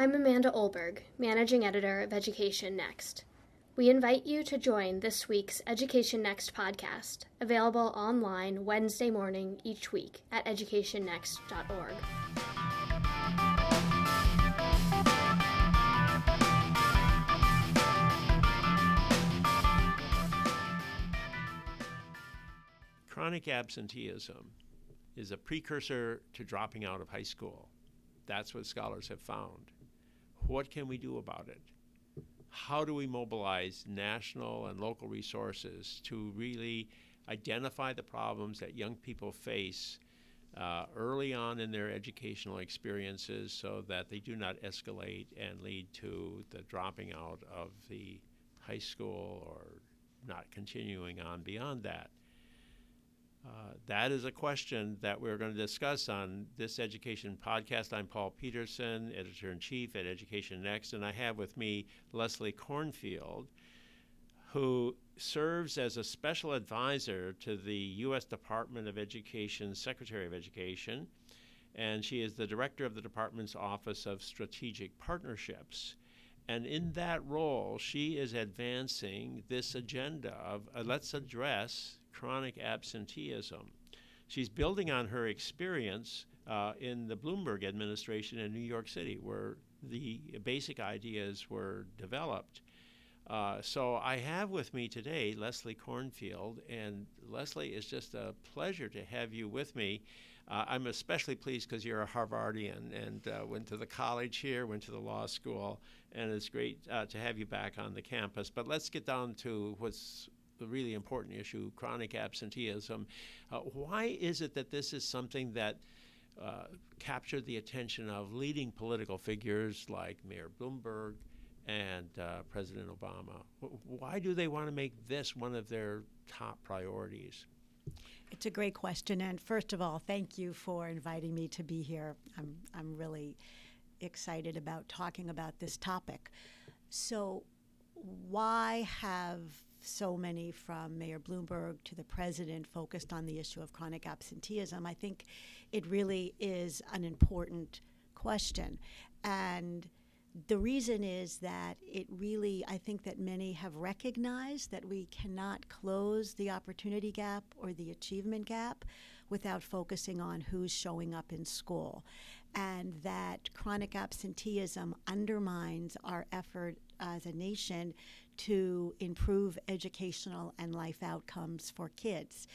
I'm Amanda Olberg, Managing Editor of Education Next. We invite you to join this week's Education Next podcast, available online Wednesday morning each week at educationnext.org. Chronic absenteeism is a precursor to dropping out of high school. That's what scholars have found. What can we do about it? How do we mobilize national and local resources to really identify the problems that young people face uh, early on in their educational experiences so that they do not escalate and lead to the dropping out of the high school or not continuing on beyond that? Uh, that is a question that we're going to discuss on this education podcast. I'm Paul Peterson, editor in chief at Education Next, and I have with me Leslie Cornfield, who serves as a special advisor to the U.S. Department of Education, Secretary of Education, and she is the director of the department's Office of Strategic Partnerships. And in that role, she is advancing this agenda of uh, let's address chronic absenteeism. She's building on her experience uh, in the Bloomberg administration in New York City, where the basic ideas were developed. Uh, so I have with me today Leslie Cornfield, and Leslie, it's just a pleasure to have you with me. Uh, I'm especially pleased because you're a Harvardian and uh, went to the college here, went to the law school, and it's great uh, to have you back on the campus. But let's get down to what's the really important issue chronic absenteeism. Uh, why is it that this is something that uh, captured the attention of leading political figures like Mayor Bloomberg and uh, President Obama? Why do they want to make this one of their top priorities? It's a great question. And first of all, thank you for inviting me to be here. I'm, I'm really excited about talking about this topic. So, why have so many from Mayor Bloomberg to the president focused on the issue of chronic absenteeism, I think it really is an important question. And the reason is that it really, I think that many have recognized that we cannot close the opportunity gap or the achievement gap without focusing on who's showing up in school. And that chronic absenteeism undermines our effort as a nation to improve educational and life outcomes for kids.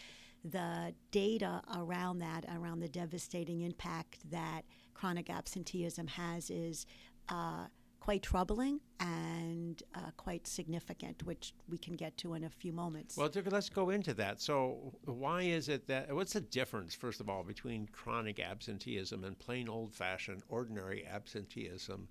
The data around that, around the devastating impact that chronic absenteeism has, is uh, quite troubling and uh, quite significant, which we can get to in a few moments. Well, let's go into that. So, why is it that, what's the difference, first of all, between chronic absenteeism and plain old fashioned ordinary absenteeism?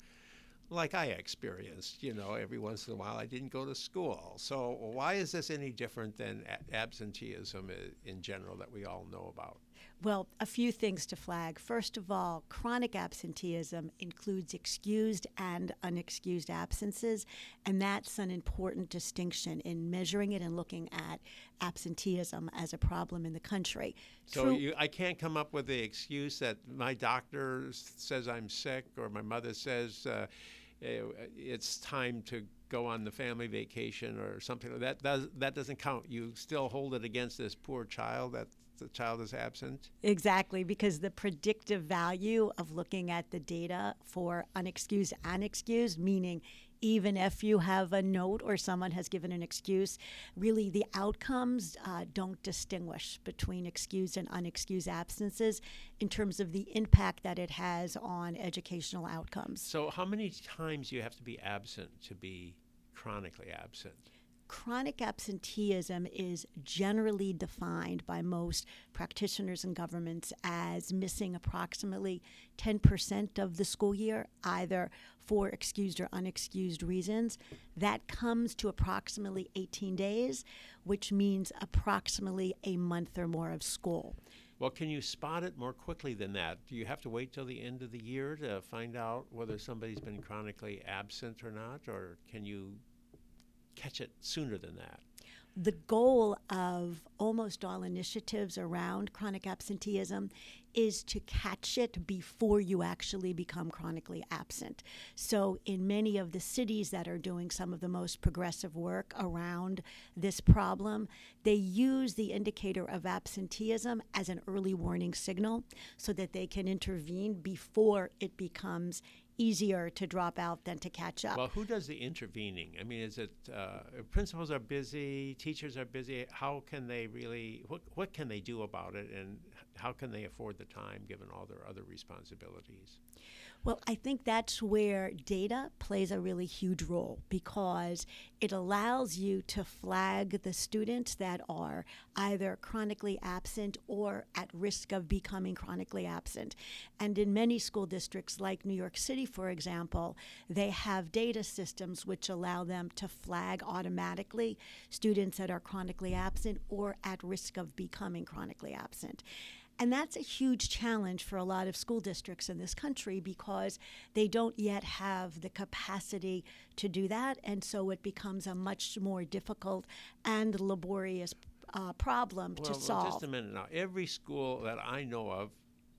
Like I experienced, you know, every once in a while I didn't go to school. So why is this any different than a- absenteeism in general that we all know about? Well, a few things to flag. First of all, chronic absenteeism includes excused and unexcused absences, and that's an important distinction in measuring it and looking at absenteeism as a problem in the country. So you, I can't come up with the excuse that my doctor says I'm sick or my mother says. Uh, Eh, it's time to go on the family vacation or something that. Does, that doesn't count. You still hold it against this poor child that the child is absent? Exactly, because the predictive value of looking at the data for unexcused and excused, meaning even if you have a note or someone has given an excuse, really the outcomes uh, don't distinguish between excused and unexcused absences in terms of the impact that it has on educational outcomes. So, how many times do you have to be absent to be chronically absent? Chronic absenteeism is generally defined by most practitioners and governments as missing approximately 10% of the school year, either for excused or unexcused reasons. That comes to approximately 18 days, which means approximately a month or more of school. Well, can you spot it more quickly than that? Do you have to wait till the end of the year to find out whether somebody's been chronically absent or not, or can you catch it sooner than that. The goal of almost all initiatives around chronic absenteeism is to catch it before you actually become chronically absent. So, in many of the cities that are doing some of the most progressive work around this problem, they use the indicator of absenteeism as an early warning signal so that they can intervene before it becomes easier to drop out than to catch up. Well, who does the intervening? I mean, is it uh, principals are busy, teachers are busy? How can they really? What what can they do about it, and how can they afford the time given all their other responsibilities? Well, I think that's where data plays a really huge role because it allows you to flag the students that are either chronically absent or at risk of becoming chronically absent. And in many school districts, like New York City, for example, they have data systems which allow them to flag automatically students that are chronically absent or at risk of becoming chronically absent. And that's a huge challenge for a lot of school districts in this country because they don't yet have the capacity to do that. And so it becomes a much more difficult and laborious uh, problem well, to solve. Just a minute now. Every school that I know of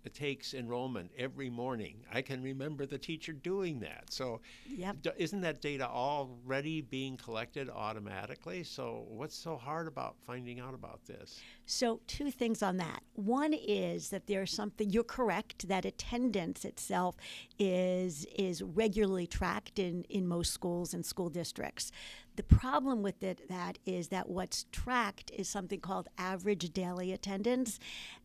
takes enrollment every morning. I can remember the teacher doing that. So, yep. d- isn't that data already being collected automatically? So, what's so hard about finding out about this? So, two things on that. One is that there's something you're correct that attendance itself is is regularly tracked in in most schools and school districts. The problem with it that is that what's tracked is something called average daily attendance,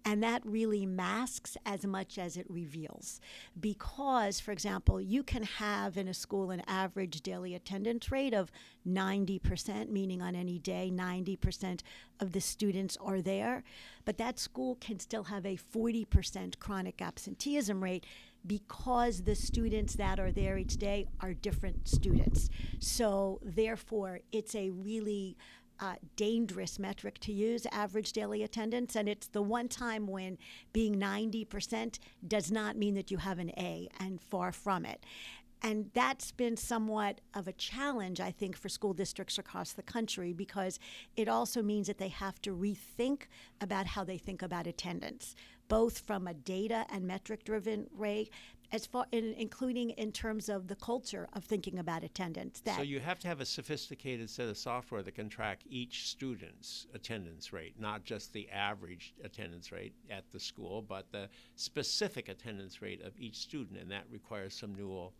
and that really masks as much as it reveals. Because, for example, you can have in a school an average daily attendance rate of 90%, meaning on any day, 90% of the students are there, but that school can still have a 40% chronic absenteeism rate because the students that are there each day are different students. So, therefore, it's a really uh, dangerous metric to use, average daily attendance. And it's the one time when being 90% does not mean that you have an A, and far from it. And that's been somewhat of a challenge, I think, for school districts across the country because it also means that they have to rethink about how they think about attendance, both from a data and metric driven way as far in, including in terms of the culture of thinking about attendance. So you have to have a sophisticated set of software that can track each student's attendance rate, not just the average attendance rate at the school, but the specific attendance rate of each student, and that requires some new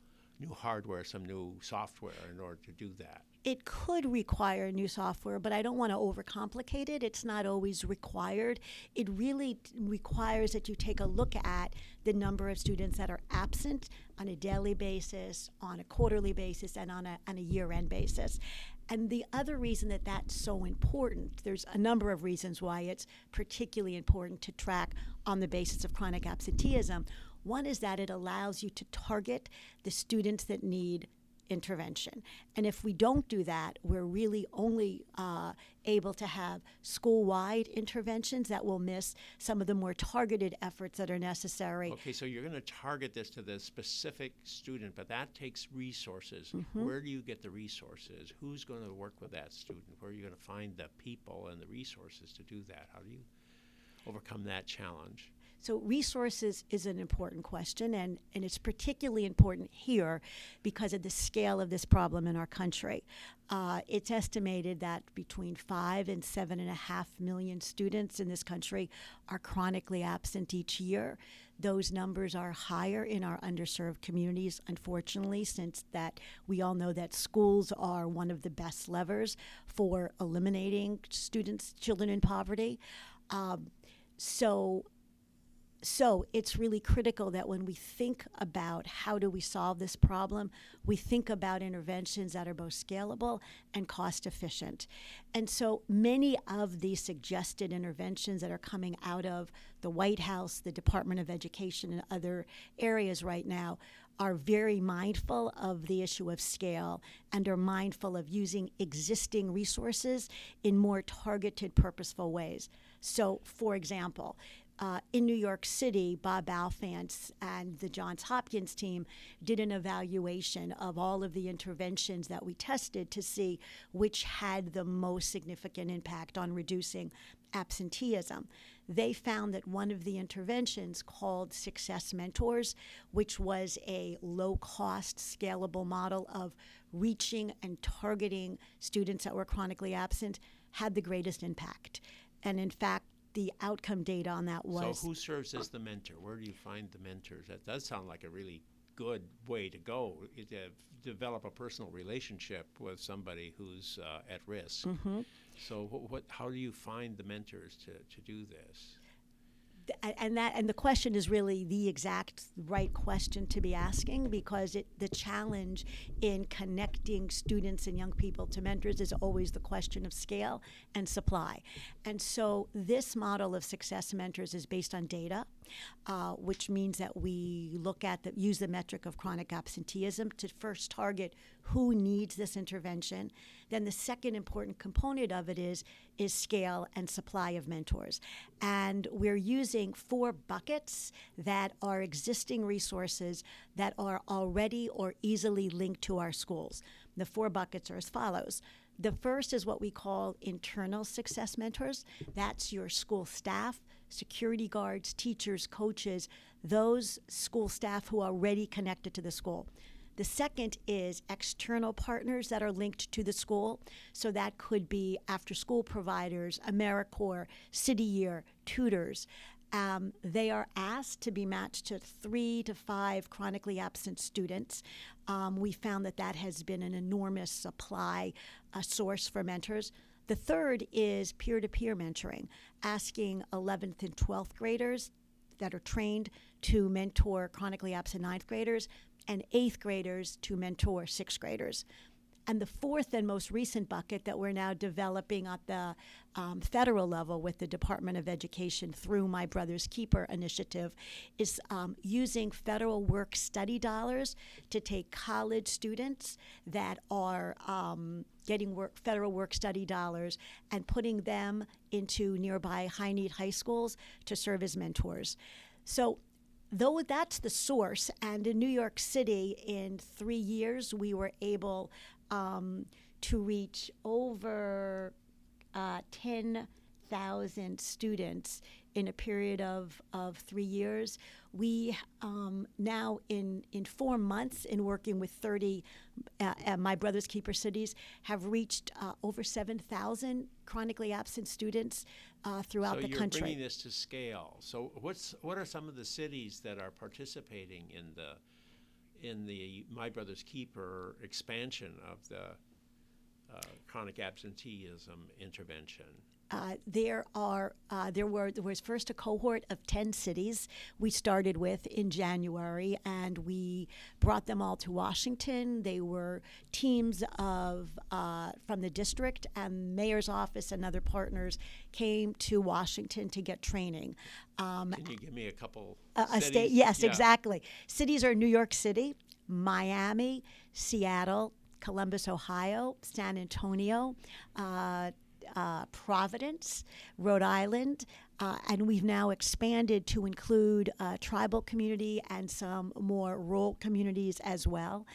new hardware, some new software in order to do that. It could require new software, but I don't want to overcomplicate it. It's not always required. It really t- requires that you take a look at the number of students that are absent on a daily basis, on a quarterly basis, and on a, on a year end basis. And the other reason that that's so important, there's a number of reasons why it's particularly important to track on the basis of chronic absenteeism. One is that it allows you to target the students that need intervention. And if we don't do that, we're really only uh, able to have school wide interventions that will miss some of the more targeted efforts that are necessary. Okay, so you're going to target this to the specific student, but that takes resources. Mm-hmm. Where do you get the resources? Who's going to work with that student? Where are you going to find the people and the resources to do that? How do you overcome that challenge? So, resources is an important question, and, and it's particularly important here because of the scale of this problem in our country. Uh, it's estimated that between five and seven and a half million students in this country are chronically absent each year. Those numbers are higher in our underserved communities, unfortunately, since that we all know that schools are one of the best levers for eliminating students, children in poverty. Um, so so it's really critical that when we think about how do we solve this problem, we think about interventions that are both scalable and cost efficient. And so many of the suggested interventions that are coming out of the White House, the Department of Education, and other areas right now are very mindful of the issue of scale and are mindful of using existing resources in more targeted, purposeful ways. So, for example, uh, in New York City, Bob Balfanz and the Johns Hopkins team did an evaluation of all of the interventions that we tested to see which had the most significant impact on reducing absenteeism. they found that one of the interventions called Success Mentors, which was a low cost, scalable model of reaching and targeting students that were chronically absent, had the greatest impact. And in fact, the outcome data on that was. So, who serves as the mentor? Where do you find the mentors? That does sound like a really good way to go to develop a personal relationship with somebody who's uh, at risk. Mm-hmm. So, what, what, how do you find the mentors to, to do this? And that and the question is really the exact right question to be asking because it the challenge in connecting students and young people to mentors is always the question of scale and supply. And so this model of success mentors is based on data uh, which means that we look at the use the metric of chronic absenteeism to first target who needs this intervention. Then the second important component of it is is scale and supply of mentors. And we're using four buckets that are existing resources that are already or easily linked to our schools. The four buckets are as follows. The first is what we call internal success mentors. That's your school staff, security guards, teachers, coaches, those school staff who are already connected to the school. The second is external partners that are linked to the school. So that could be after school providers, AmeriCorps, City Year, tutors. Um, they are asked to be matched to three to five chronically absent students. Um, we found that that has been an enormous supply uh, source for mentors. The third is peer to peer mentoring, asking 11th and 12th graders that are trained to mentor chronically absent ninth graders and eighth graders to mentor sixth graders. And the fourth and most recent bucket that we're now developing at the um, federal level with the Department of Education through My Brother's Keeper initiative is um, using federal work study dollars to take college students that are um, getting work, federal work study dollars and putting them into nearby high need high schools to serve as mentors. So though that's the source, and in New York City, in three years, we were able um, to reach over uh, 10,000 students in a period of, of three years. We um, now, in, in four months, in working with 30 uh, My Brother's Keeper cities, have reached uh, over 7,000 chronically absent students uh, throughout so the you're country. bringing this to scale. So, what's what are some of the cities that are participating in the in the My Brother's Keeper expansion of the uh, chronic absenteeism intervention? Uh, there are uh, there were there was first a cohort of 10 cities we started with in January and we brought them all to Washington. They were teams of uh, from the district and mayor's office and other partners came to Washington to get training. Um, can you give me a couple a state yes yeah. exactly. Cities are New York City Miami Seattle Columbus Ohio San Antonio uh, uh, Providence, Rhode Island, uh, and we've now expanded to include a uh, tribal community and some more rural communities as well.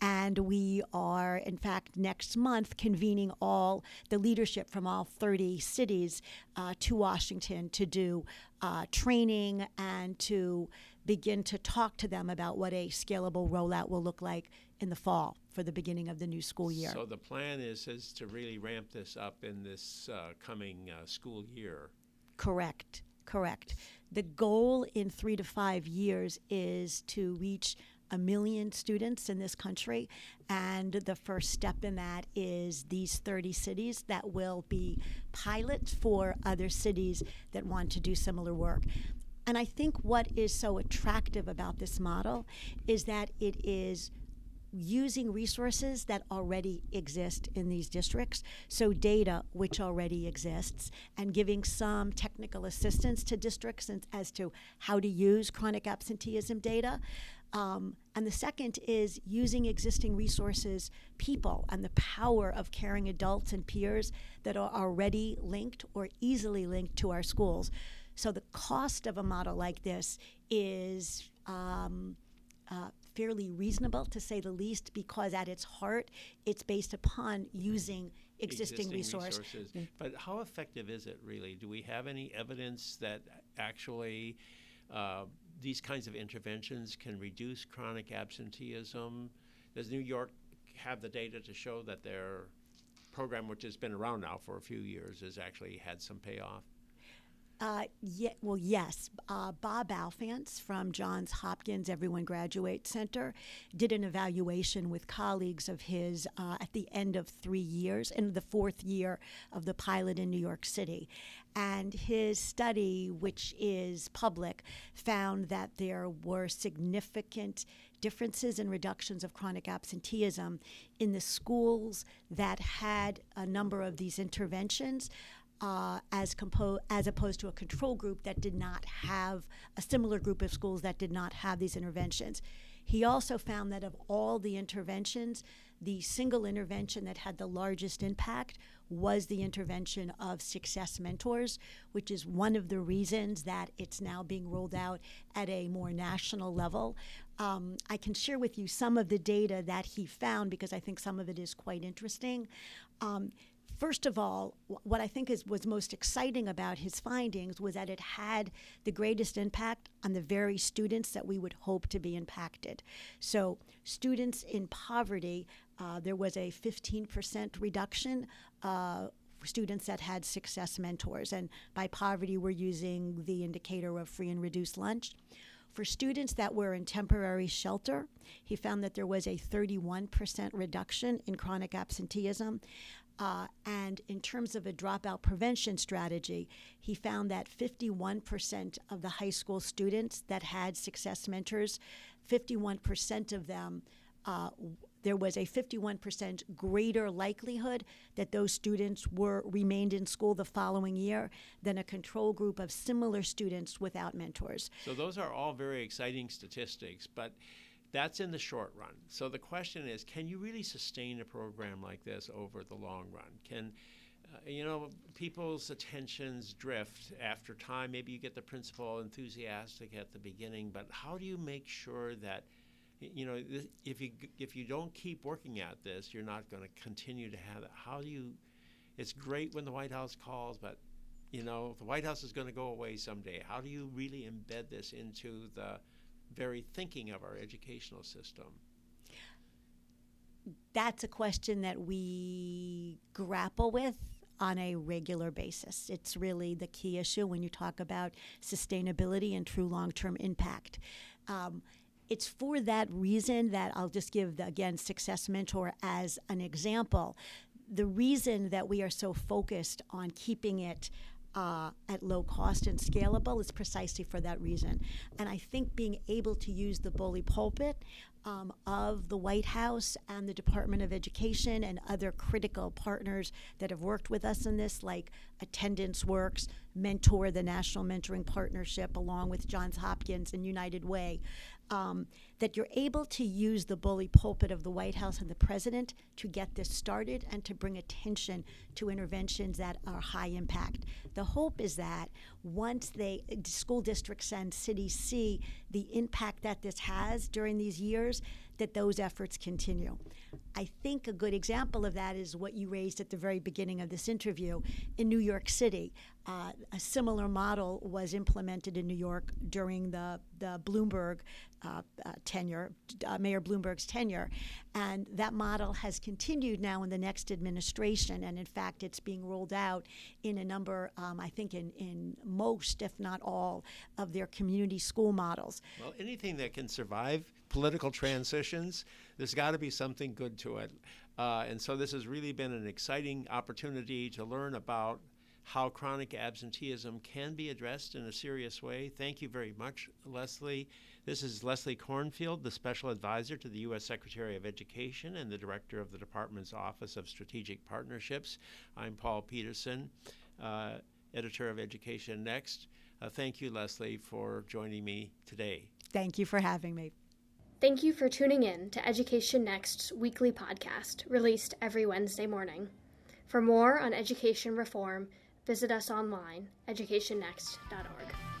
And we are, in fact, next month convening all the leadership from all 30 cities uh, to Washington to do uh, training and to begin to talk to them about what a scalable rollout will look like in the fall for the beginning of the new school year. So the plan is is to really ramp this up in this uh, coming uh, school year. Correct. Correct. The goal in three to five years is to reach a million students in this country. And the first step in that is these 30 cities that will be pilots for other cities that want to do similar work. And I think what is so attractive about this model is that it is using resources that already exist in these districts, so data which already exists, and giving some technical assistance to districts as to how to use chronic absenteeism data. Um, and the second is using existing resources, people, and the power of caring adults and peers that are already linked or easily linked to our schools. So the cost of a model like this is um, uh, fairly reasonable to say the least because at its heart it's based upon using existing, resource. resources. But how effective is it really? Do we have any evidence that actually uh, these kinds of interventions can reduce chronic absenteeism? Does New York have the data to show that their program, which has been around now for a few years, has actually had some payoff? Uh, yeah, well, yes. Uh, Bob Balfanz from Johns Hopkins Everyone Graduate Center did an evaluation with colleagues of his uh, at the end of three years, in the fourth year of the pilot in New York City. And his study, which is public, found that there were significant differences and reductions of chronic absenteeism in the schools that had a number of these interventions uh, as, compo- as opposed to a control group that did not have a similar group of schools that did not have these interventions. He also found that of all the interventions, the single intervention that had the largest impact was the intervention of Success Mentors, which is one of the reasons that it's now being rolled out at a more national level. Um, I can share with you some of the data that he found because I think some of it is quite interesting. Um, First of all, what I think is was most exciting about his findings was that it had the greatest impact on the very students that we would hope to be impacted. So, students in poverty, uh, there was a 15% reduction. Uh, students that had success mentors. And by poverty, we're using the indicator of free and reduced lunch. For students that were in temporary shelter, he found that there was a 31% reduction in chronic absenteeism. Uh, and in terms of a dropout prevention strategy, he found that 51% of the high school students that had success mentors, 51% of them, uh, there was a 51% greater likelihood that those students were remained in school the following year than a control group of similar students without mentors. So those are all very exciting statistics, but that's in the short run. So the question is, can you really sustain a program like this over the long run? Can uh, you know, people's attentions drift after time. Maybe you get the principal enthusiastic at the beginning, but how do you make sure that, you know, if you if you don't keep working at this, you're not going to continue to have it. How do you? It's great when the White House calls, but you know, the White House is going to go away someday. How do you really embed this into the very thinking of our educational system? That's a question that we grapple with on a regular basis. It's really the key issue when you talk about sustainability and true long term impact. Um, it's for that reason that I'll just give, the, again, Success Mentor as an example. The reason that we are so focused on keeping it uh, at low cost and scalable is precisely for that reason. And I think being able to use the bully pulpit um, of the White House and the Department of Education and other critical partners that have worked with us in this, like Attendance Works, Mentor, the National Mentoring Partnership, along with Johns Hopkins and United Way, um, that you're able to use the bully pulpit of the White House and the president to get this started and to bring attention to interventions that are high impact. The hope is that once they school districts and cities see the impact that this has during these years, that those efforts continue. I think a good example of that is what you raised at the very beginning of this interview in New York City. Uh, a similar model was implemented in New York during the, the Bloomberg uh, uh, tenure, uh, Mayor Bloomberg's tenure. And that model has continued now in the next administration. And in fact, it's being rolled out in a number, um, I think, in, in most, if not all, of their community school models. Well, anything that can survive political transitions, there's got to be something good to it. Uh, and so this has really been an exciting opportunity to learn about how chronic absenteeism can be addressed in a serious way. Thank you very much, Leslie. This is Leslie Cornfield, the Special Advisor to the U.S. Secretary of Education and the Director of the Department's Office of Strategic Partnerships. I'm Paul Peterson, uh, Editor of Education Next. Uh, thank you, Leslie, for joining me today. Thank you for having me. Thank you for tuning in to Education Next's weekly podcast, released every Wednesday morning. For more on education reform, visit us online, educationnext.org.